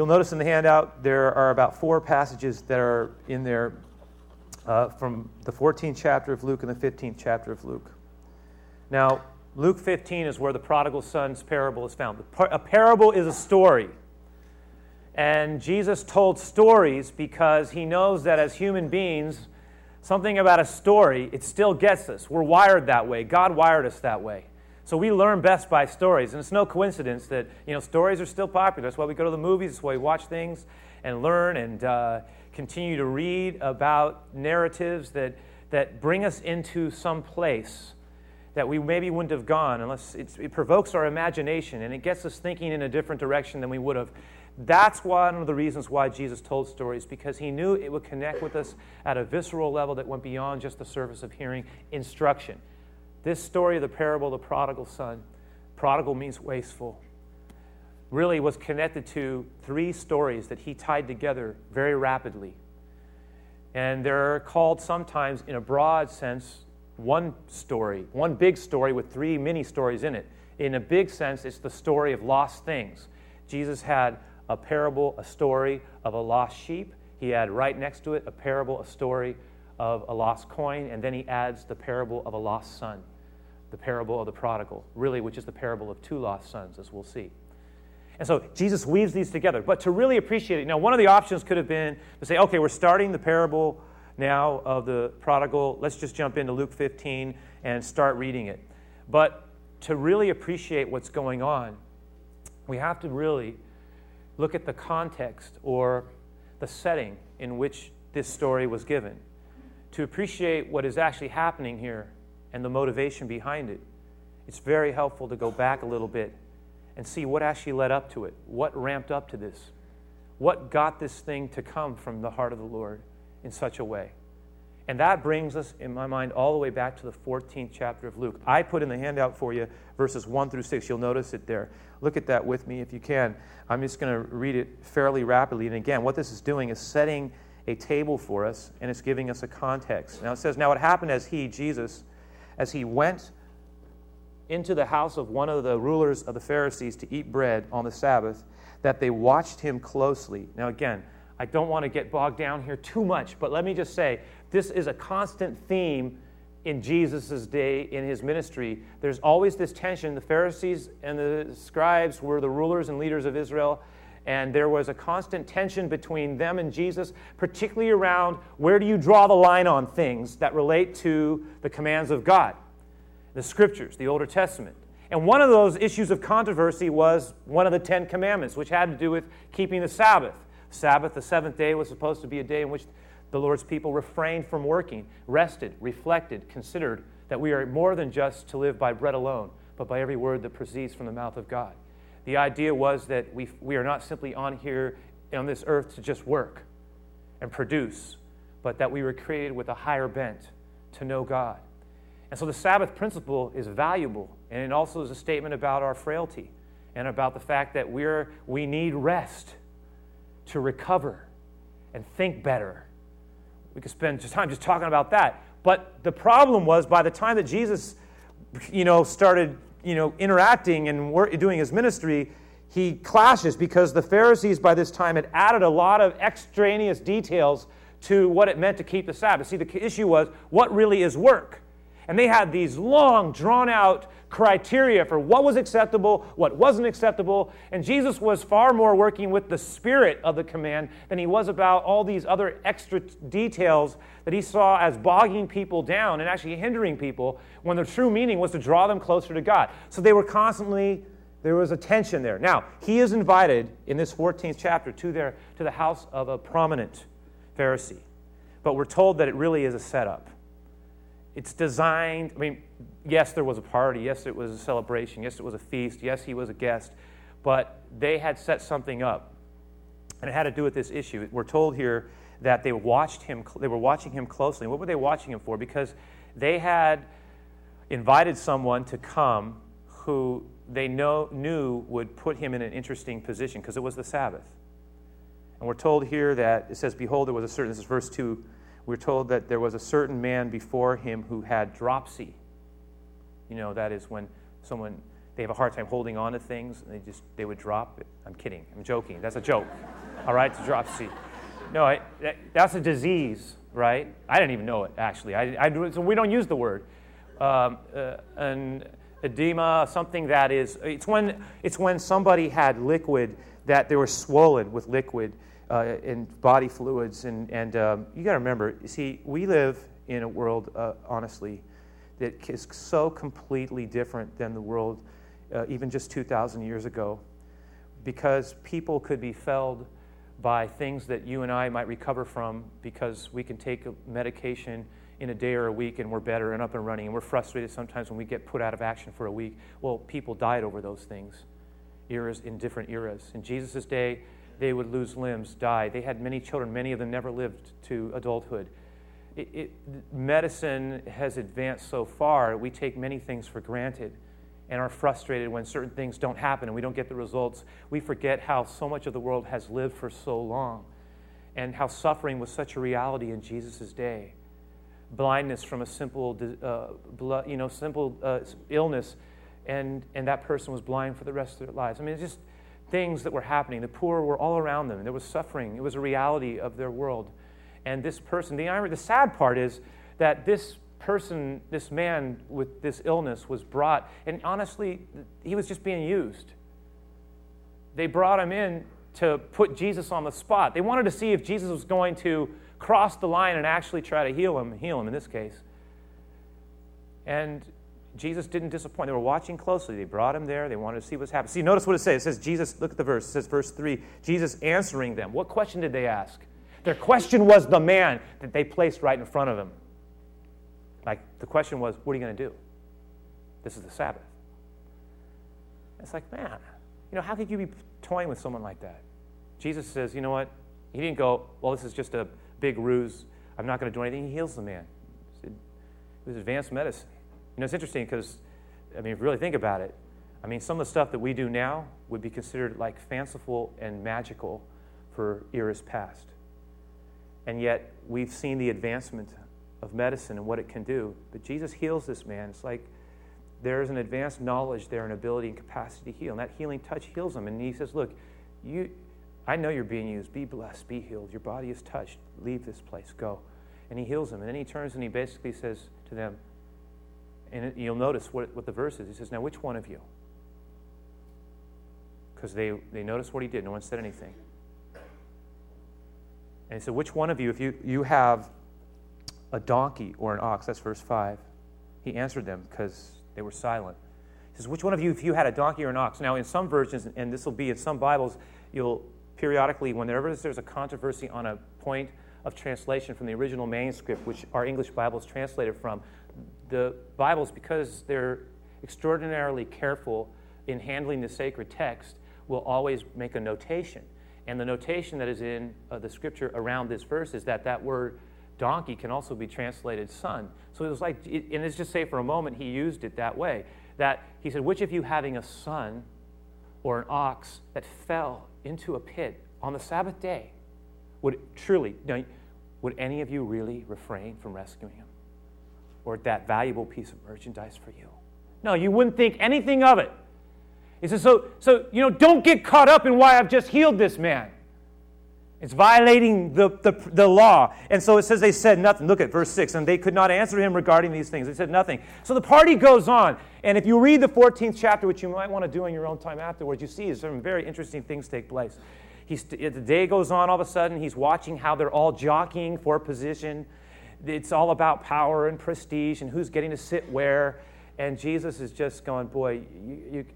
You'll notice in the handout there are about four passages that are in there uh, from the 14th chapter of Luke and the 15th chapter of Luke. Now, Luke 15 is where the prodigal son's parable is found. A parable is a story. And Jesus told stories because he knows that as human beings, something about a story, it still gets us. We're wired that way. God wired us that way. So we learn best by stories. And it's no coincidence that, you know, stories are still popular. That's why we go to the movies, that's why we watch things and learn and uh, continue to read about narratives that, that bring us into some place that we maybe wouldn't have gone unless it provokes our imagination and it gets us thinking in a different direction than we would have. That's one of the reasons why Jesus told stories, because he knew it would connect with us at a visceral level that went beyond just the surface of hearing instruction. This story of the parable of the prodigal son, prodigal means wasteful, really was connected to three stories that he tied together very rapidly. And they're called sometimes, in a broad sense, one story, one big story with three mini stories in it. In a big sense, it's the story of lost things. Jesus had a parable, a story of a lost sheep. He had right next to it a parable, a story of a lost coin, and then he adds the parable of a lost son, the parable of the prodigal, really, which is the parable of two lost sons, as we'll see. And so Jesus weaves these together. But to really appreciate it, now, one of the options could have been to say, okay, we're starting the parable now of the prodigal. Let's just jump into Luke 15 and start reading it. But to really appreciate what's going on, we have to really look at the context or the setting in which this story was given. To appreciate what is actually happening here and the motivation behind it, it's very helpful to go back a little bit and see what actually led up to it, what ramped up to this, what got this thing to come from the heart of the Lord in such a way. And that brings us, in my mind, all the way back to the 14th chapter of Luke. I put in the handout for you verses 1 through 6. You'll notice it there. Look at that with me if you can. I'm just going to read it fairly rapidly. And again, what this is doing is setting a table for us, and it's giving us a context. Now it says, Now it happened as he, Jesus, as he went into the house of one of the rulers of the Pharisees to eat bread on the Sabbath, that they watched him closely. Now, again, I don't want to get bogged down here too much, but let me just say this is a constant theme in Jesus' day, in his ministry. There's always this tension. The Pharisees and the scribes were the rulers and leaders of Israel, and there was a constant tension between them and Jesus, particularly around where do you draw the line on things that relate to the commands of God, the scriptures, the Older Testament. And one of those issues of controversy was one of the Ten Commandments, which had to do with keeping the Sabbath. Sabbath, the seventh day, was supposed to be a day in which the Lord's people refrained from working, rested, reflected, considered that we are more than just to live by bread alone, but by every word that proceeds from the mouth of God. The idea was that we, we are not simply on here on this earth to just work and produce, but that we were created with a higher bent to know God. And so the Sabbath principle is valuable, and it also is a statement about our frailty and about the fact that we're, we need rest to recover and think better. We could spend time just talking about that. But the problem was by the time that Jesus, you know, started, you know, interacting and work, doing his ministry, he clashes because the Pharisees by this time had added a lot of extraneous details to what it meant to keep the Sabbath. See, the issue was what really is work? And they had these long, drawn out criteria for what was acceptable, what wasn't acceptable. And Jesus was far more working with the spirit of the command than he was about all these other extra details that he saw as bogging people down and actually hindering people when the true meaning was to draw them closer to God. So they were constantly there was a tension there. Now, he is invited in this 14th chapter to, their, to the house of a prominent Pharisee. But we're told that it really is a setup. It's designed, I mean, yes, there was a party. Yes, it was a celebration. Yes, it was a feast. Yes, he was a guest. But they had set something up. And it had to do with this issue. We're told here that they watched him, they were watching him closely. What were they watching him for? Because they had invited someone to come who they know, knew would put him in an interesting position because it was the Sabbath. And we're told here that it says, Behold, there was a certain, this is verse 2 we're told that there was a certain man before him who had dropsy. You know, that is when someone, they have a hard time holding on to things, and they just they would drop. it. I'm kidding. I'm joking. That's a joke. All right, to drop seed. No, I, that, that's a disease, right? I didn't even know it actually. I, I so we don't use the word. Um, uh, an edema, something that is. It's when it's when somebody had liquid that they were swollen with liquid uh, in body fluids, and and um, you got to remember. See, we live in a world, uh, honestly, that is so completely different than the world uh, even just 2,000 years ago, because people could be felled by things that you and I might recover from because we can take medication in a day or a week and we're better and up and running and we're frustrated sometimes when we get put out of action for a week. Well, people died over those things eras in different eras. In Jesus' day, they would lose limbs, die. They had many children, many of them never lived to adulthood. It, medicine has advanced so far, we take many things for granted and are frustrated when certain things don't happen and we don't get the results, we forget how so much of the world has lived for so long and how suffering was such a reality in Jesus' day. Blindness from a simple, uh, you know, simple uh, illness, and, and that person was blind for the rest of their lives. I mean, it's just things that were happening. The poor were all around them, there was suffering. It was a reality of their world. And this person, the, the sad part is that this person, this man with this illness was brought, and honestly, he was just being used. They brought him in to put Jesus on the spot. They wanted to see if Jesus was going to cross the line and actually try to heal him, heal him in this case. And Jesus didn't disappoint. They were watching closely. They brought him there. They wanted to see what's happening. See, notice what it says. It says, Jesus, look at the verse. It says, verse 3, Jesus answering them. What question did they ask? Their question was the man that they placed right in front of them. Like the question was, what are you going to do? This is the Sabbath. It's like, man, you know, how could you be toying with someone like that? Jesus says, you know what? He didn't go, well, this is just a big ruse. I'm not going to do anything. He heals the man. It was advanced medicine. You know, it's interesting because, I mean, if you really think about it, I mean, some of the stuff that we do now would be considered like fanciful and magical for eras past. And yet, we've seen the advancement of medicine and what it can do. But Jesus heals this man. It's like there's an advanced knowledge there and ability and capacity to heal. And that healing touch heals him. And he says, Look, you, I know you're being used. Be blessed. Be healed. Your body is touched. Leave this place. Go. And he heals him. And then he turns and he basically says to them, and you'll notice what, what the verse is. He says, Now, which one of you? Because they, they noticed what he did. No one said anything. And he said, Which one of you, if you, you have a donkey or an ox? That's verse 5. He answered them because they were silent. He says, Which one of you, if you had a donkey or an ox? Now, in some versions, and this will be in some Bibles, you'll periodically, whenever there's a controversy on a point of translation from the original manuscript, which our English Bibles translated from, the Bibles, because they're extraordinarily careful in handling the sacred text, will always make a notation. And the notation that is in uh, the scripture around this verse is that that word donkey can also be translated son. So it was like, and let's just say for a moment he used it that way. That he said, Which of you having a son or an ox that fell into a pit on the Sabbath day would truly, would any of you really refrain from rescuing him? Or that valuable piece of merchandise for you? No, you wouldn't think anything of it. He says, so, so, you know, don't get caught up in why I've just healed this man. It's violating the, the, the, law. And so it says they said nothing. Look at verse 6. And they could not answer him regarding these things. They said nothing. So the party goes on. And if you read the 14th chapter, which you might want to do in your own time afterwards, you see some very interesting things take place. He's, the day goes on, all of a sudden, he's watching how they're all jockeying for position. It's all about power and prestige and who's getting to sit where. And Jesus is just going, Boy, you, you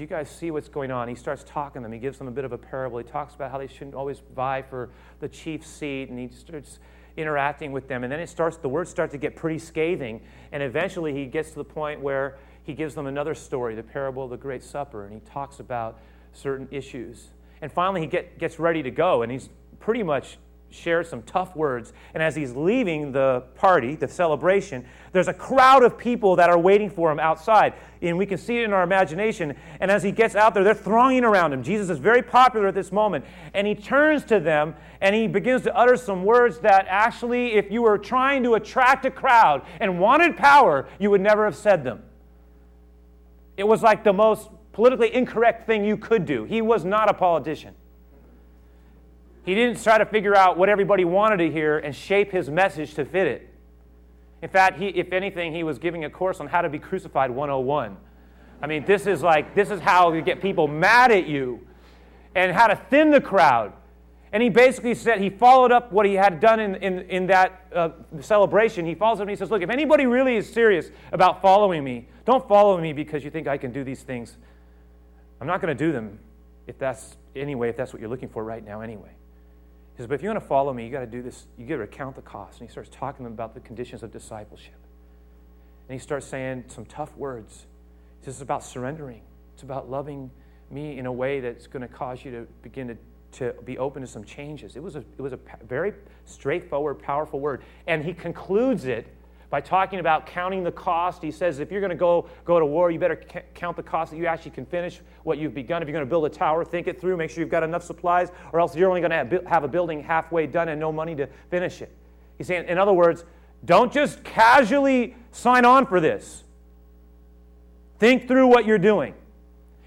do you guys see what's going on? He starts talking to them. He gives them a bit of a parable. He talks about how they shouldn't always vie for the chief seat, and he starts interacting with them. And then it starts, the words start to get pretty scathing. And eventually he gets to the point where he gives them another story, the parable of the Great Supper, and he talks about certain issues. And finally he get, gets ready to go, and he's pretty much shares some tough words. And as he's leaving the party, the celebration, there's a crowd of people that are waiting for him outside. And we can see it in our imagination. And as he gets out there, they're thronging around him. Jesus is very popular at this moment. And he turns to them and he begins to utter some words that actually, if you were trying to attract a crowd and wanted power, you would never have said them. It was like the most politically incorrect thing you could do. He was not a politician. He didn't try to figure out what everybody wanted to hear and shape his message to fit it. In fact, he, if anything, he was giving a course on how to be crucified 101. I mean, this is like, this is how you get people mad at you and how to thin the crowd. And he basically said, he followed up what he had done in, in, in that uh, celebration. He follows up and he says, Look, if anybody really is serious about following me, don't follow me because you think I can do these things. I'm not going to do them if that's, anyway, if that's what you're looking for right now, anyway. Says, But if you want to follow me, you got to do this, you got to count the cost. And he starts talking them about the conditions of discipleship. And he starts saying some tough words. He says, It's about surrendering, it's about loving me in a way that's going to cause you to begin to to be open to some changes. It was a, it was a very straightforward, powerful word. And he concludes it by talking about counting the cost. He says, if you're going to go, go to war, you better c- count the cost that you actually can finish what you've begun. If you're going to build a tower, think it through, make sure you've got enough supplies, or else you're only going to have, have a building halfway done and no money to finish it. He's saying, in other words, don't just casually sign on for this. Think through what you're doing.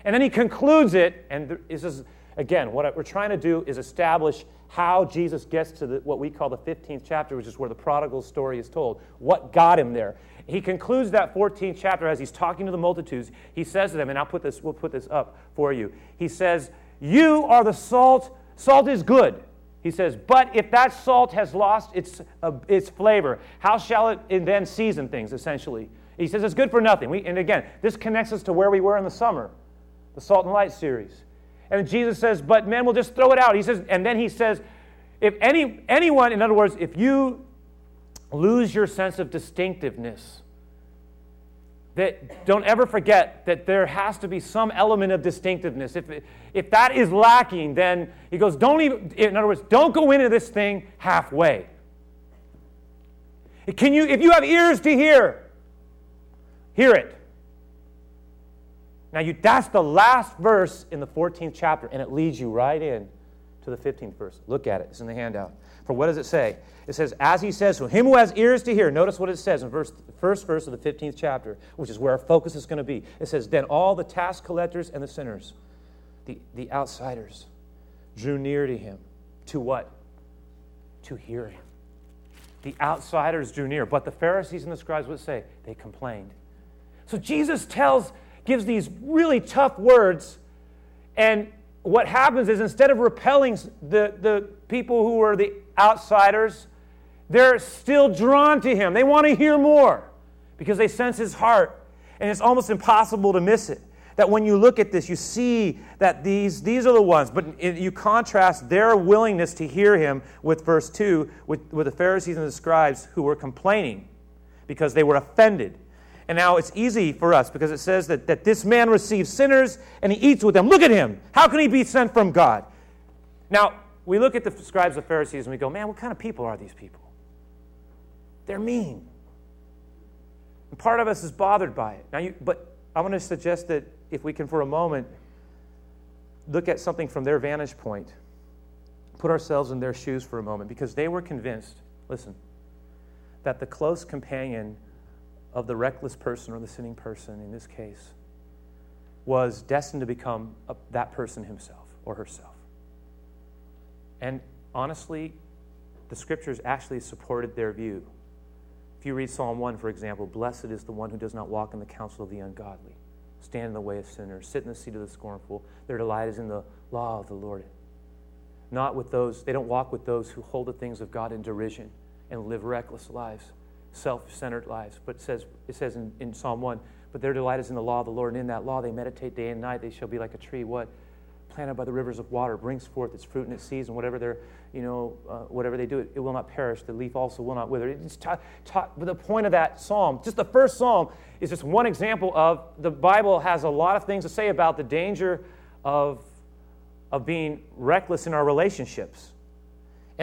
And then he concludes it, and he says, Again, what we're trying to do is establish how Jesus gets to the, what we call the 15th chapter, which is where the prodigal story is told. What got him there? He concludes that 14th chapter as he's talking to the multitudes. He says to them, and I'll put this, we'll put this up for you. He says, You are the salt. Salt is good. He says, But if that salt has lost its, uh, its flavor, how shall it then season things, essentially? He says it's good for nothing. We, and again, this connects us to where we were in the summer, the Salt and Light series. And Jesus says, but men will just throw it out. He says, and then he says, if any anyone, in other words, if you lose your sense of distinctiveness, that don't ever forget that there has to be some element of distinctiveness. If, if that is lacking, then he goes, don't even, in other words, don't go into this thing halfway. Can you, if you have ears to hear, hear it. Now, you, that's the last verse in the 14th chapter, and it leads you right in to the 15th verse. Look at it, it's in the handout. For what does it say? It says, As he says, to him who has ears to hear, notice what it says in verse, first verse of the 15th chapter, which is where our focus is going to be. It says, Then all the tax collectors and the sinners, the, the outsiders, drew near to him. To what? To hear him. The outsiders drew near, but the Pharisees and the scribes would say, They complained. So Jesus tells gives these really tough words. And what happens is instead of repelling the, the people who are the outsiders, they're still drawn to him. They want to hear more because they sense his heart. And it's almost impossible to miss it. That when you look at this, you see that these, these are the ones, but you contrast their willingness to hear him with verse 2 with, with the Pharisees and the scribes who were complaining because they were offended and now it's easy for us because it says that, that this man receives sinners and he eats with them. Look at him. How can he be sent from God? Now, we look at the scribes and Pharisees and we go, man, what kind of people are these people? They're mean. And part of us is bothered by it. Now, you, but I want to suggest that if we can, for a moment, look at something from their vantage point, put ourselves in their shoes for a moment, because they were convinced, listen, that the close companion of the reckless person or the sinning person in this case was destined to become a, that person himself or herself. And honestly, the scriptures actually supported their view. If you read Psalm 1, for example, blessed is the one who does not walk in the counsel of the ungodly, stand in the way of sinners, sit in the seat of the scornful. Their delight is in the law of the Lord. Not with those, they don't walk with those who hold the things of God in derision and live reckless lives self centered lives. But it says, it says in, in Psalm 1 But their delight is in the law of the Lord, and in that law they meditate day and night. They shall be like a tree, what? Planted by the rivers of water, brings forth its fruit in its season. Whatever they're, you know, uh, whatever they do, it, it, will not perish. The leaf also will not wither. It's the point of that psalm, just the first psalm, is just one example of the Bible has a lot of things to say about the danger of, of being reckless in our relationships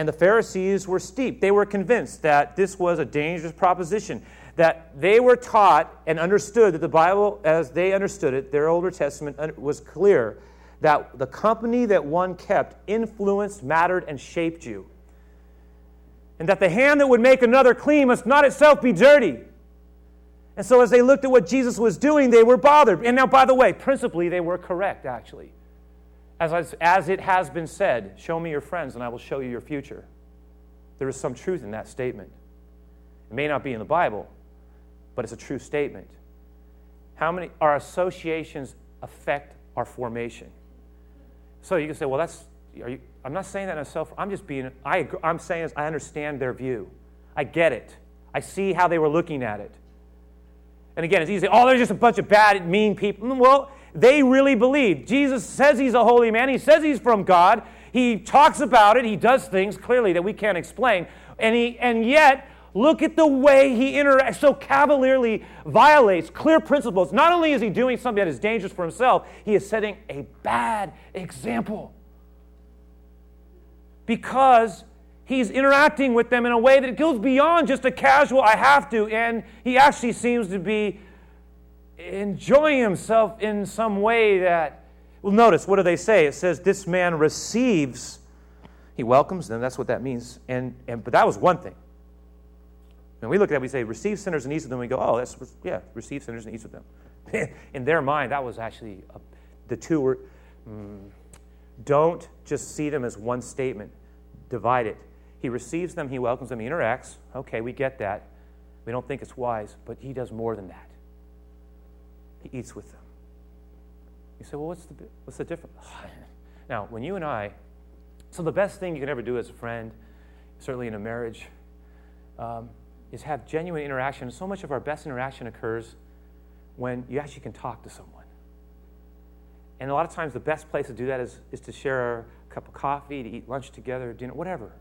and the Pharisees were steep. They were convinced that this was a dangerous proposition, that they were taught and understood that the Bible, as they understood it, their Older Testament was clear that the company that one kept influenced, mattered, and shaped you. And that the hand that would make another clean must not itself be dirty. And so, as they looked at what Jesus was doing, they were bothered. And now, by the way, principally, they were correct, actually. As, as it has been said, show me your friends and I will show you your future. There is some truth in that statement. It may not be in the Bible, but it's a true statement. How many, our associations affect our formation. So you can say, well, that's, you, I'm not saying that in a self, I'm just being, I, I'm saying is I understand their view. I get it. I see how they were looking at it. And again, it's easy oh, they're just a bunch of bad, mean people. Well, they really believe. Jesus says he's a holy man. He says he's from God. He talks about it. He does things clearly that we can't explain. And, he, and yet, look at the way he interacts, so cavalierly violates clear principles. Not only is he doing something that is dangerous for himself, he is setting a bad example. Because he's interacting with them in a way that goes beyond just a casual, I have to, and he actually seems to be enjoying himself in some way that, well, notice, what do they say? It says, This man receives, he welcomes them, that's what that means. And, and, but that was one thing. And we look at it, we say, receive sinners and eat with them. We go, oh, that's, yeah, receive sinners and eat with them. in their mind, that was actually a, the two were, mm, don't just see them as one statement, divide it. He receives them, he welcomes them, he interacts. Okay, we get that. We don't think it's wise, but he does more than that. He eats with them. You say, well, what's the, what's the difference? Now, when you and I, so the best thing you can ever do as a friend, certainly in a marriage, um, is have genuine interaction. So much of our best interaction occurs when you actually can talk to someone. And a lot of times, the best place to do that is, is to share a cup of coffee, to eat lunch together, dinner, whatever.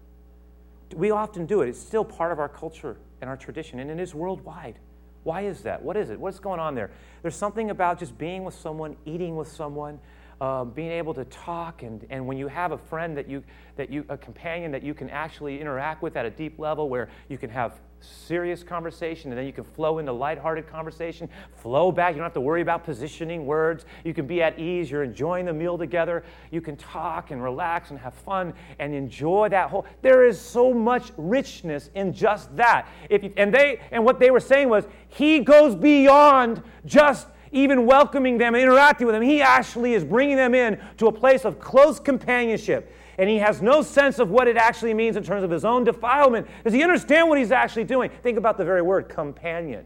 We often do it. It's still part of our culture and our tradition, and it is worldwide. Why is that? What is it? What's going on there? There's something about just being with someone, eating with someone, um, being able to talk, and, and when you have a friend that you, that you, a companion that you can actually interact with at a deep level where you can have serious conversation and then you can flow into lighthearted conversation, flow back. You don't have to worry about positioning words. You can be at ease. You're enjoying the meal together. You can talk and relax and have fun and enjoy that whole. There is so much richness in just that. If you, and they and what they were saying was he goes beyond just even welcoming them interacting with them. He actually is bringing them in to a place of close companionship. And he has no sense of what it actually means in terms of his own defilement. Does he understand what he's actually doing? Think about the very word companion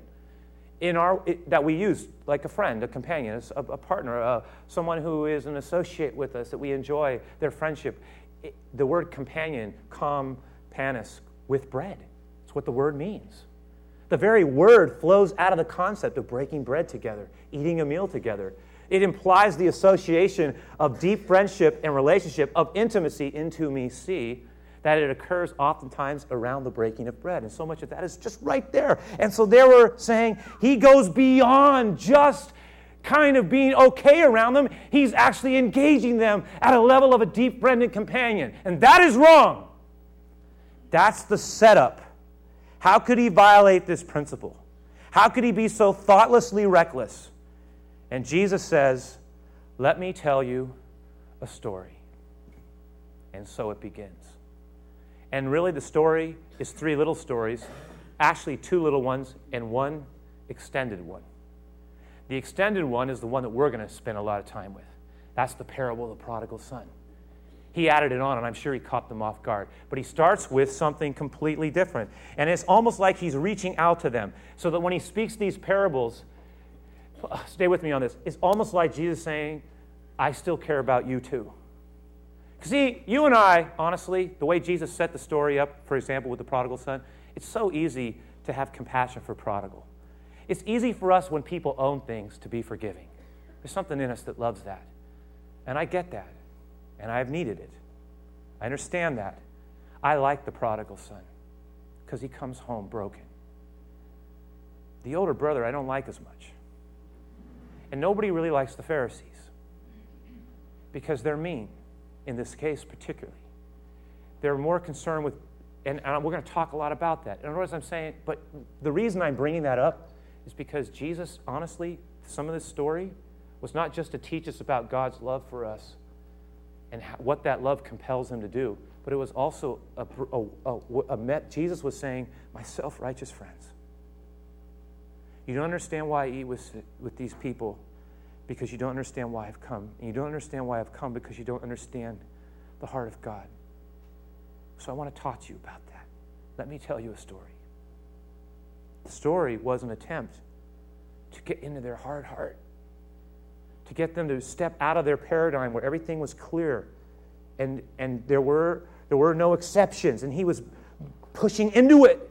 in our, it, that we use like a friend, a companion, a, a partner, uh, someone who is an associate with us, that we enjoy their friendship. It, the word companion, com panis, with bread. It's what the word means. The very word flows out of the concept of breaking bread together, eating a meal together. It implies the association of deep friendship and relationship, of intimacy into me, see, that it occurs oftentimes around the breaking of bread. And so much of that is just right there. And so they were saying he goes beyond just kind of being okay around them. He's actually engaging them at a level of a deep friend and companion. And that is wrong. That's the setup how could he violate this principle? How could he be so thoughtlessly reckless? And Jesus says, Let me tell you a story. And so it begins. And really, the story is three little stories, actually, two little ones and one extended one. The extended one is the one that we're going to spend a lot of time with. That's the parable of the prodigal son he added it on, and I'm sure he caught them off guard. But he starts with something completely different. And it's almost like he's reaching out to them. So that when he speaks these parables, stay with me on this, it's almost like Jesus saying, I still care about you too. See, you and I, honestly, the way Jesus set the story up, for example, with the prodigal son, it's so easy to have compassion for prodigal. It's easy for us when people own things to be forgiving. There's something in us that loves that. And I get that and I've needed it. I understand that. I like the prodigal son because he comes home broken. The older brother, I don't like as much. And nobody really likes the Pharisees because they're mean, in this case, particularly. They're more concerned with, and, and we're going to talk a lot about that. In other words, I'm saying, but the reason I'm bringing that up is because Jesus, honestly, some of this story was not just to teach us about God's love for us, and what that love compels him to do. But it was also a, a, a, a met, Jesus was saying, My self righteous friends. You don't understand why I eat with, with these people because you don't understand why I've come. And you don't understand why I've come because you don't understand the heart of God. So I want to talk to you about that. Let me tell you a story. The story was an attempt to get into their hard heart, to get them to step out of their paradigm where everything was clear and, and there, were, there were no exceptions, and he was pushing into it.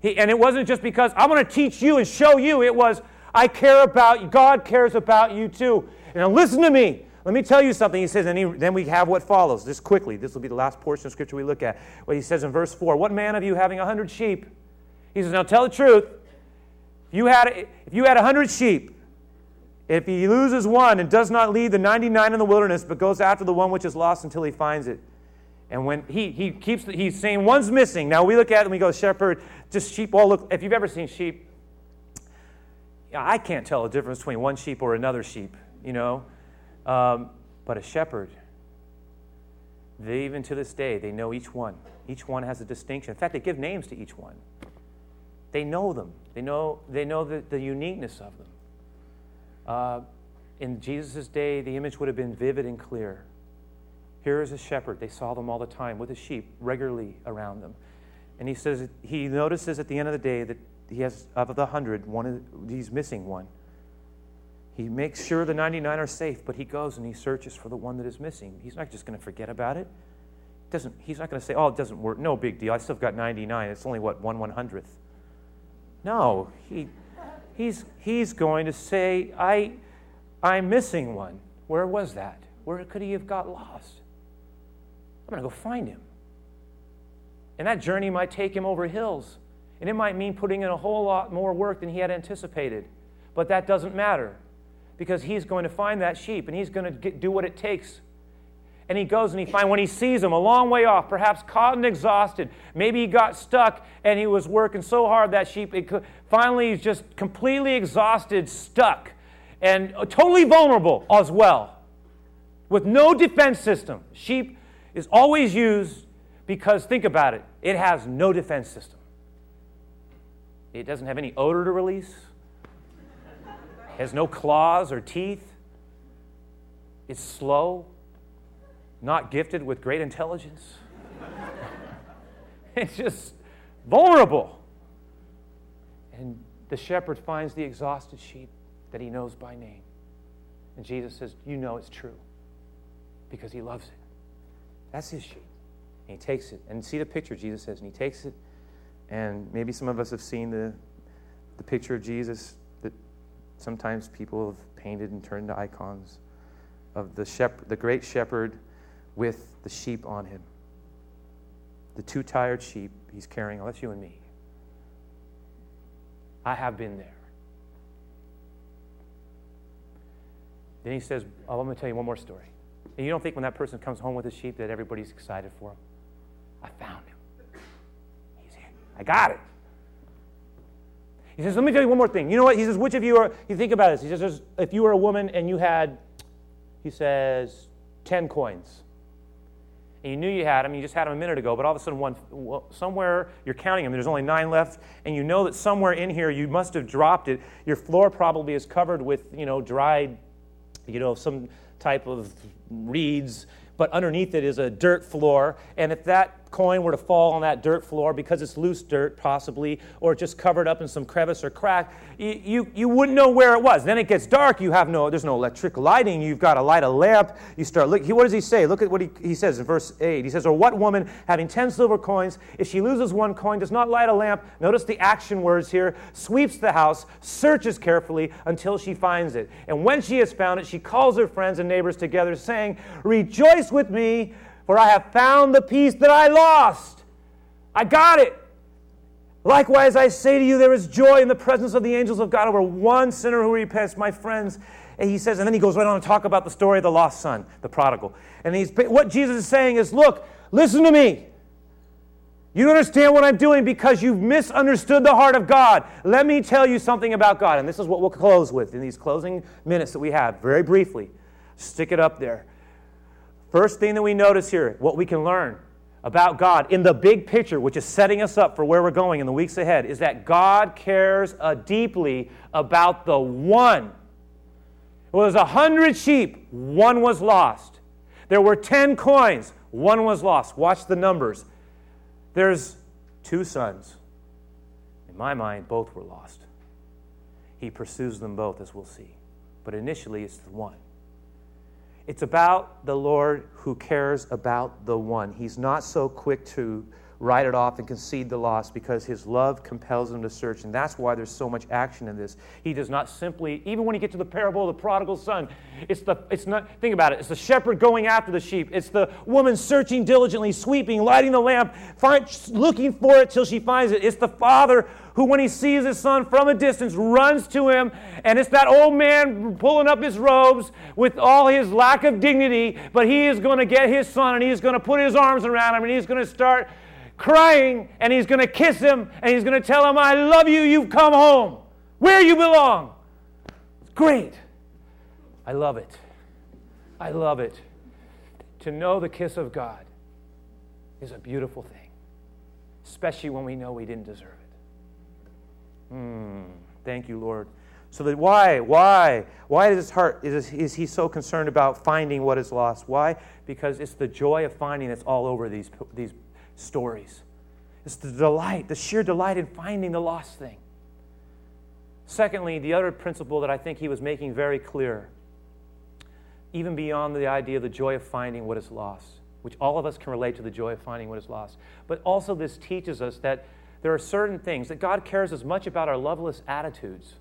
He, and it wasn't just because I'm going to teach you and show you, it was I care about you. God cares about you too. And now listen to me. Let me tell you something. He says, and he, then we have what follows. Just quickly, this will be the last portion of scripture we look at. What he says in verse 4 What man of you having a hundred sheep? He says, Now tell the truth. If you had, if you had a hundred sheep, if he loses one and does not leave the 99 in the wilderness, but goes after the one which is lost until he finds it. And when he, he keeps, he's saying one's missing. Now we look at it and we go, shepherd, just sheep all look, if you've ever seen sheep, I can't tell the difference between one sheep or another sheep, you know. Um, but a shepherd, they, even to this day, they know each one. Each one has a distinction. In fact, they give names to each one. They know them. They know, they know the, the uniqueness of them. Uh, in Jesus' day, the image would have been vivid and clear. Here is a shepherd. They saw them all the time with his sheep regularly around them. And he says, he notices at the end of the day that he has, of the hundred, one, he's missing one. He makes sure the 99 are safe, but he goes and he searches for the one that is missing. He's not just going to forget about it. Doesn't, he's not going to say, oh, it doesn't work. No big deal. I still got 99. It's only, what, one one hundredth. No, he, he's, he's going to say, I, I'm missing one. Where was that? Where could he have got lost? I'm going to go find him. And that journey might take him over hills. And it might mean putting in a whole lot more work than he had anticipated. But that doesn't matter because he's going to find that sheep and he's going to get, do what it takes. And he goes and he finds, when he sees him a long way off, perhaps caught and exhausted, maybe he got stuck and he was working so hard that sheep, it could, finally he's just completely exhausted, stuck, and uh, totally vulnerable as well, with no defense system. Sheep is always used because, think about it, it has no defense system. It doesn't have any odor to release has no claws or teeth, it's slow, not gifted with great intelligence. it's just vulnerable. And the shepherd finds the exhausted sheep that he knows by name. And Jesus says, You know it's true because he loves it. That's his sheep. And he takes it. And see the picture, Jesus says, and he takes it. And maybe some of us have seen the, the picture of Jesus that sometimes people have painted and turned to icons of the, shepherd, the great shepherd with the sheep on him. The two tired sheep he's carrying. Oh, that's you and me. I have been there. Then he says, oh, I'm going to tell you one more story. And you don't think when that person comes home with his sheep that everybody's excited for him? I found him. He's here. I got it. He says, Let me tell you one more thing. You know what? He says, Which of you are, you think about this. He says, If you were a woman and you had, he says, 10 coins, and you knew you had them, you just had them a minute ago, but all of a sudden, one, somewhere you're counting them, there's only nine left, and you know that somewhere in here you must have dropped it. Your floor probably is covered with, you know, dried, you know, some type of reeds, but underneath it is a dirt floor. And if that coin were to fall on that dirt floor because it's loose dirt, possibly, or just covered up in some crevice or crack, you, you, you wouldn't know where it was. Then it gets dark. You have no, there's no electric lighting. You've got to light a lamp. You start looking. What does he say? Look at what he, he says in verse 8. He says, Or what woman having 10 silver coins, if she loses one coin, does not light a lamp? Notice the action words here sweeps the house, searches carefully until she finds it. And when she has found it, she calls her friends and neighbors together, saying, Rejoice with me for I have found the piece that I lost. I got it. Likewise, I say to you, there is joy in the presence of the angels of God over one sinner who repents, my friends. And he says, and then he goes right on to talk about the story of the lost son, the prodigal. And he's, what Jesus is saying is, look, listen to me. You don't understand what I'm doing because you've misunderstood the heart of God. Let me tell you something about God. And this is what we'll close with in these closing minutes that we have, very briefly. Stick it up there. First thing that we notice here, what we can learn about God in the big picture, which is setting us up for where we're going in the weeks ahead, is that God cares uh, deeply about the one. It was a hundred sheep, one was lost. There were ten coins, one was lost. Watch the numbers. There's two sons. In my mind, both were lost. He pursues them both, as we'll see. But initially, it's the one. It's about the Lord who cares about the one. He's not so quick to write it off and concede the loss because his love compels him to search. And that's why there's so much action in this. He does not simply, even when you get to the parable of the prodigal son, it's the, it's not, think about it, it's the shepherd going after the sheep. It's the woman searching diligently, sweeping, lighting the lamp, find, looking for it till she finds it. It's the father who, when he sees his son from a distance, runs to him. And it's that old man pulling up his robes with all his lack of dignity, but he is going to get his son and he's going to put his arms around him and he's going to start crying and he's going to kiss him and he's going to tell him, I love you, you've come home, where you belong. Great. I love it. I love it. To know the kiss of God is a beautiful thing, especially when we know we didn't deserve it. Mm, thank you, Lord. So that why, why, why is his heart is, is he so concerned about finding what is lost? Why? Because it's the joy of finding that's all over these these stories. It's the delight, the sheer delight in finding the lost thing. Secondly, the other principle that I think he was making very clear, even beyond the idea of the joy of finding what is lost, which all of us can relate to the joy of finding what is lost, but also this teaches us that there are certain things that God cares as much about our loveless attitudes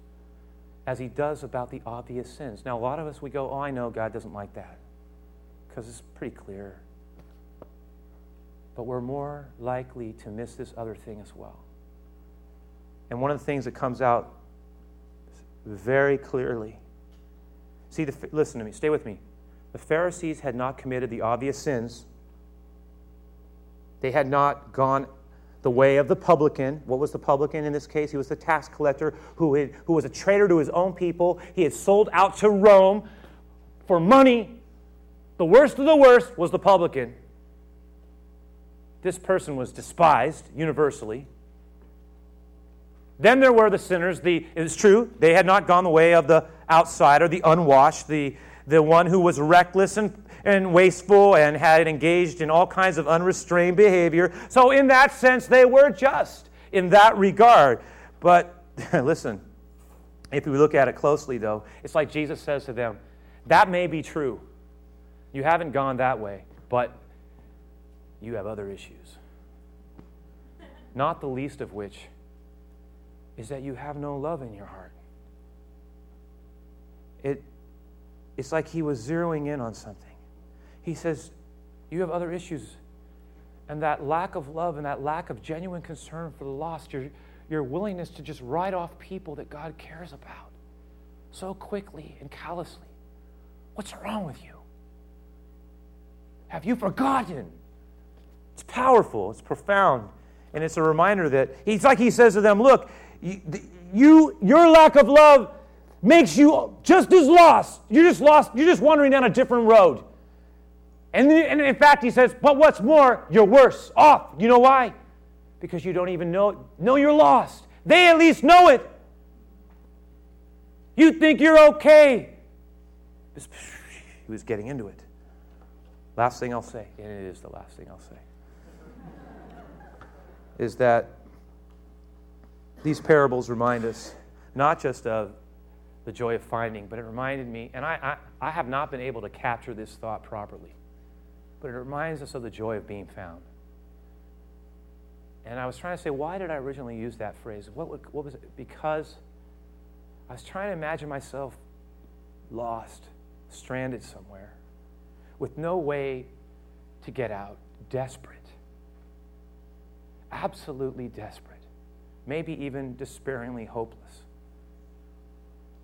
as he does about the obvious sins. Now, a lot of us, we go, Oh, I know God doesn't like that because it's pretty clear but we're more likely to miss this other thing as well. And one of the things that comes out very clearly see, the, listen to me, stay with me. The Pharisees had not committed the obvious sins, they had not gone the way of the publican. What was the publican in this case? He was the tax collector who, had, who was a traitor to his own people. He had sold out to Rome for money. The worst of the worst was the publican this person was despised universally. Then there were the sinners. The, it's true, they had not gone the way of the outsider, the unwashed, the, the one who was reckless and, and wasteful and had engaged in all kinds of unrestrained behavior. So, in that sense, they were just in that regard. But listen, if we look at it closely, though, it's like Jesus says to them, That may be true. You haven't gone that way, but you have other issues. Not the least of which is that you have no love in your heart. It, it's like he was zeroing in on something. He says, You have other issues. And that lack of love and that lack of genuine concern for the lost, your, your willingness to just write off people that God cares about so quickly and callously. What's wrong with you? Have you forgotten it's powerful, it's profound, and it's a reminder that it's like he says to them, Look, you, your lack of love makes you just as lost. You're just lost, you're just wandering down a different road. And, and in fact, he says, But what's more, you're worse off. You know why? Because you don't even know, know you're lost. They at least know it. You think you're okay. He was getting into it. Last thing I'll say, and it is the last thing I'll say is that these parables remind us not just of the joy of finding, but it reminded me, and I, I, I, have not been able to capture this thought properly, but it reminds us of the joy of being found. And I was trying to say, why did I originally use that phrase? What, what was it? Because I was trying to imagine myself lost, stranded somewhere, with no way to get out, desperate absolutely desperate, maybe even despairingly hopeless,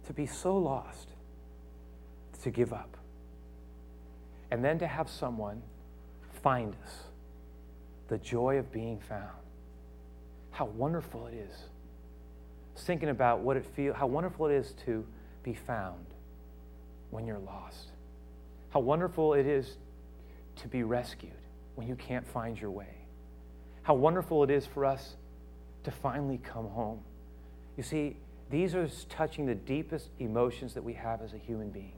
to be so lost, to give up, and then to have someone find us, the joy of being found. How wonderful it is. Thinking about what it feels, how wonderful it is to be found when you're lost. How wonderful it is to be rescued when you can't find your way. How wonderful it is for us to finally come home. You see, these are touching the deepest emotions that we have as a human being.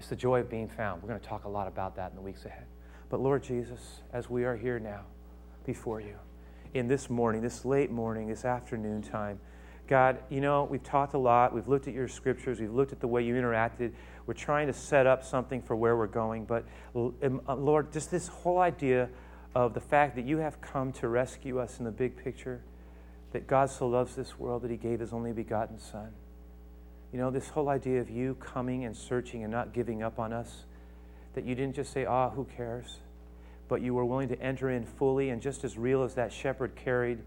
It's the joy of being found. We're going to talk a lot about that in the weeks ahead. But Lord Jesus, as we are here now before you, in this morning, this late morning, this afternoon time, God, you know, we've talked a lot. We've looked at your scriptures. We've looked at the way you interacted. We're trying to set up something for where we're going. But um, uh, Lord, just this whole idea of the fact that you have come to rescue us in the big picture, that God so loves this world that he gave his only begotten Son. You know, this whole idea of you coming and searching and not giving up on us, that you didn't just say, ah, who cares? But you were willing to enter in fully, and just as real as that shepherd carried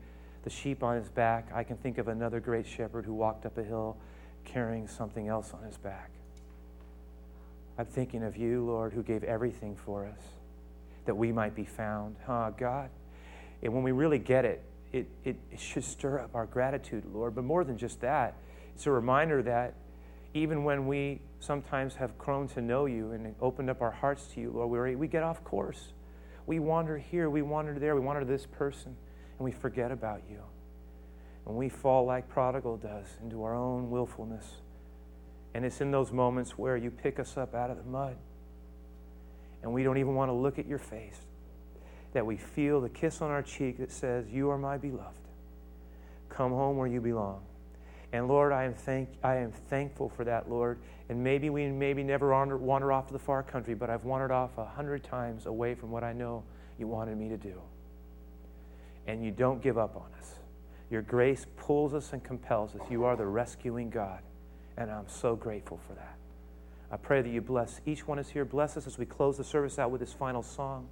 the sheep on his back, I can think of another great shepherd who walked up a hill carrying something else on his back. I'm thinking of you, Lord, who gave everything for us that we might be found. Oh, God. And when we really get it, it, it, it should stir up our gratitude, Lord. But more than just that, it's a reminder that even when we sometimes have grown to know you and opened up our hearts to you, Lord, we, we get off course. We wander here, we wander there, we wander to this person, and we forget about you. And we fall like prodigal does into our own willfulness. And it's in those moments where you pick us up out of the mud and we don't even want to look at your face, that we feel the kiss on our cheek that says, You are my beloved. Come home where you belong. And Lord, I am, thank, I am thankful for that, Lord. And maybe we maybe never wander, wander off to the far country, but I've wandered off a hundred times away from what I know you wanted me to do. And you don't give up on us. Your grace pulls us and compels us. You are the rescuing God. And I'm so grateful for that. I pray that you bless each one is here. Bless us as we close the service out with this final song.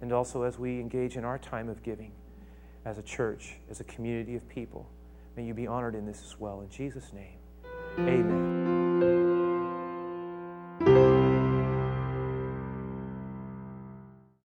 And also as we engage in our time of giving as a church, as a community of people. May you be honored in this as well. In Jesus' name, amen.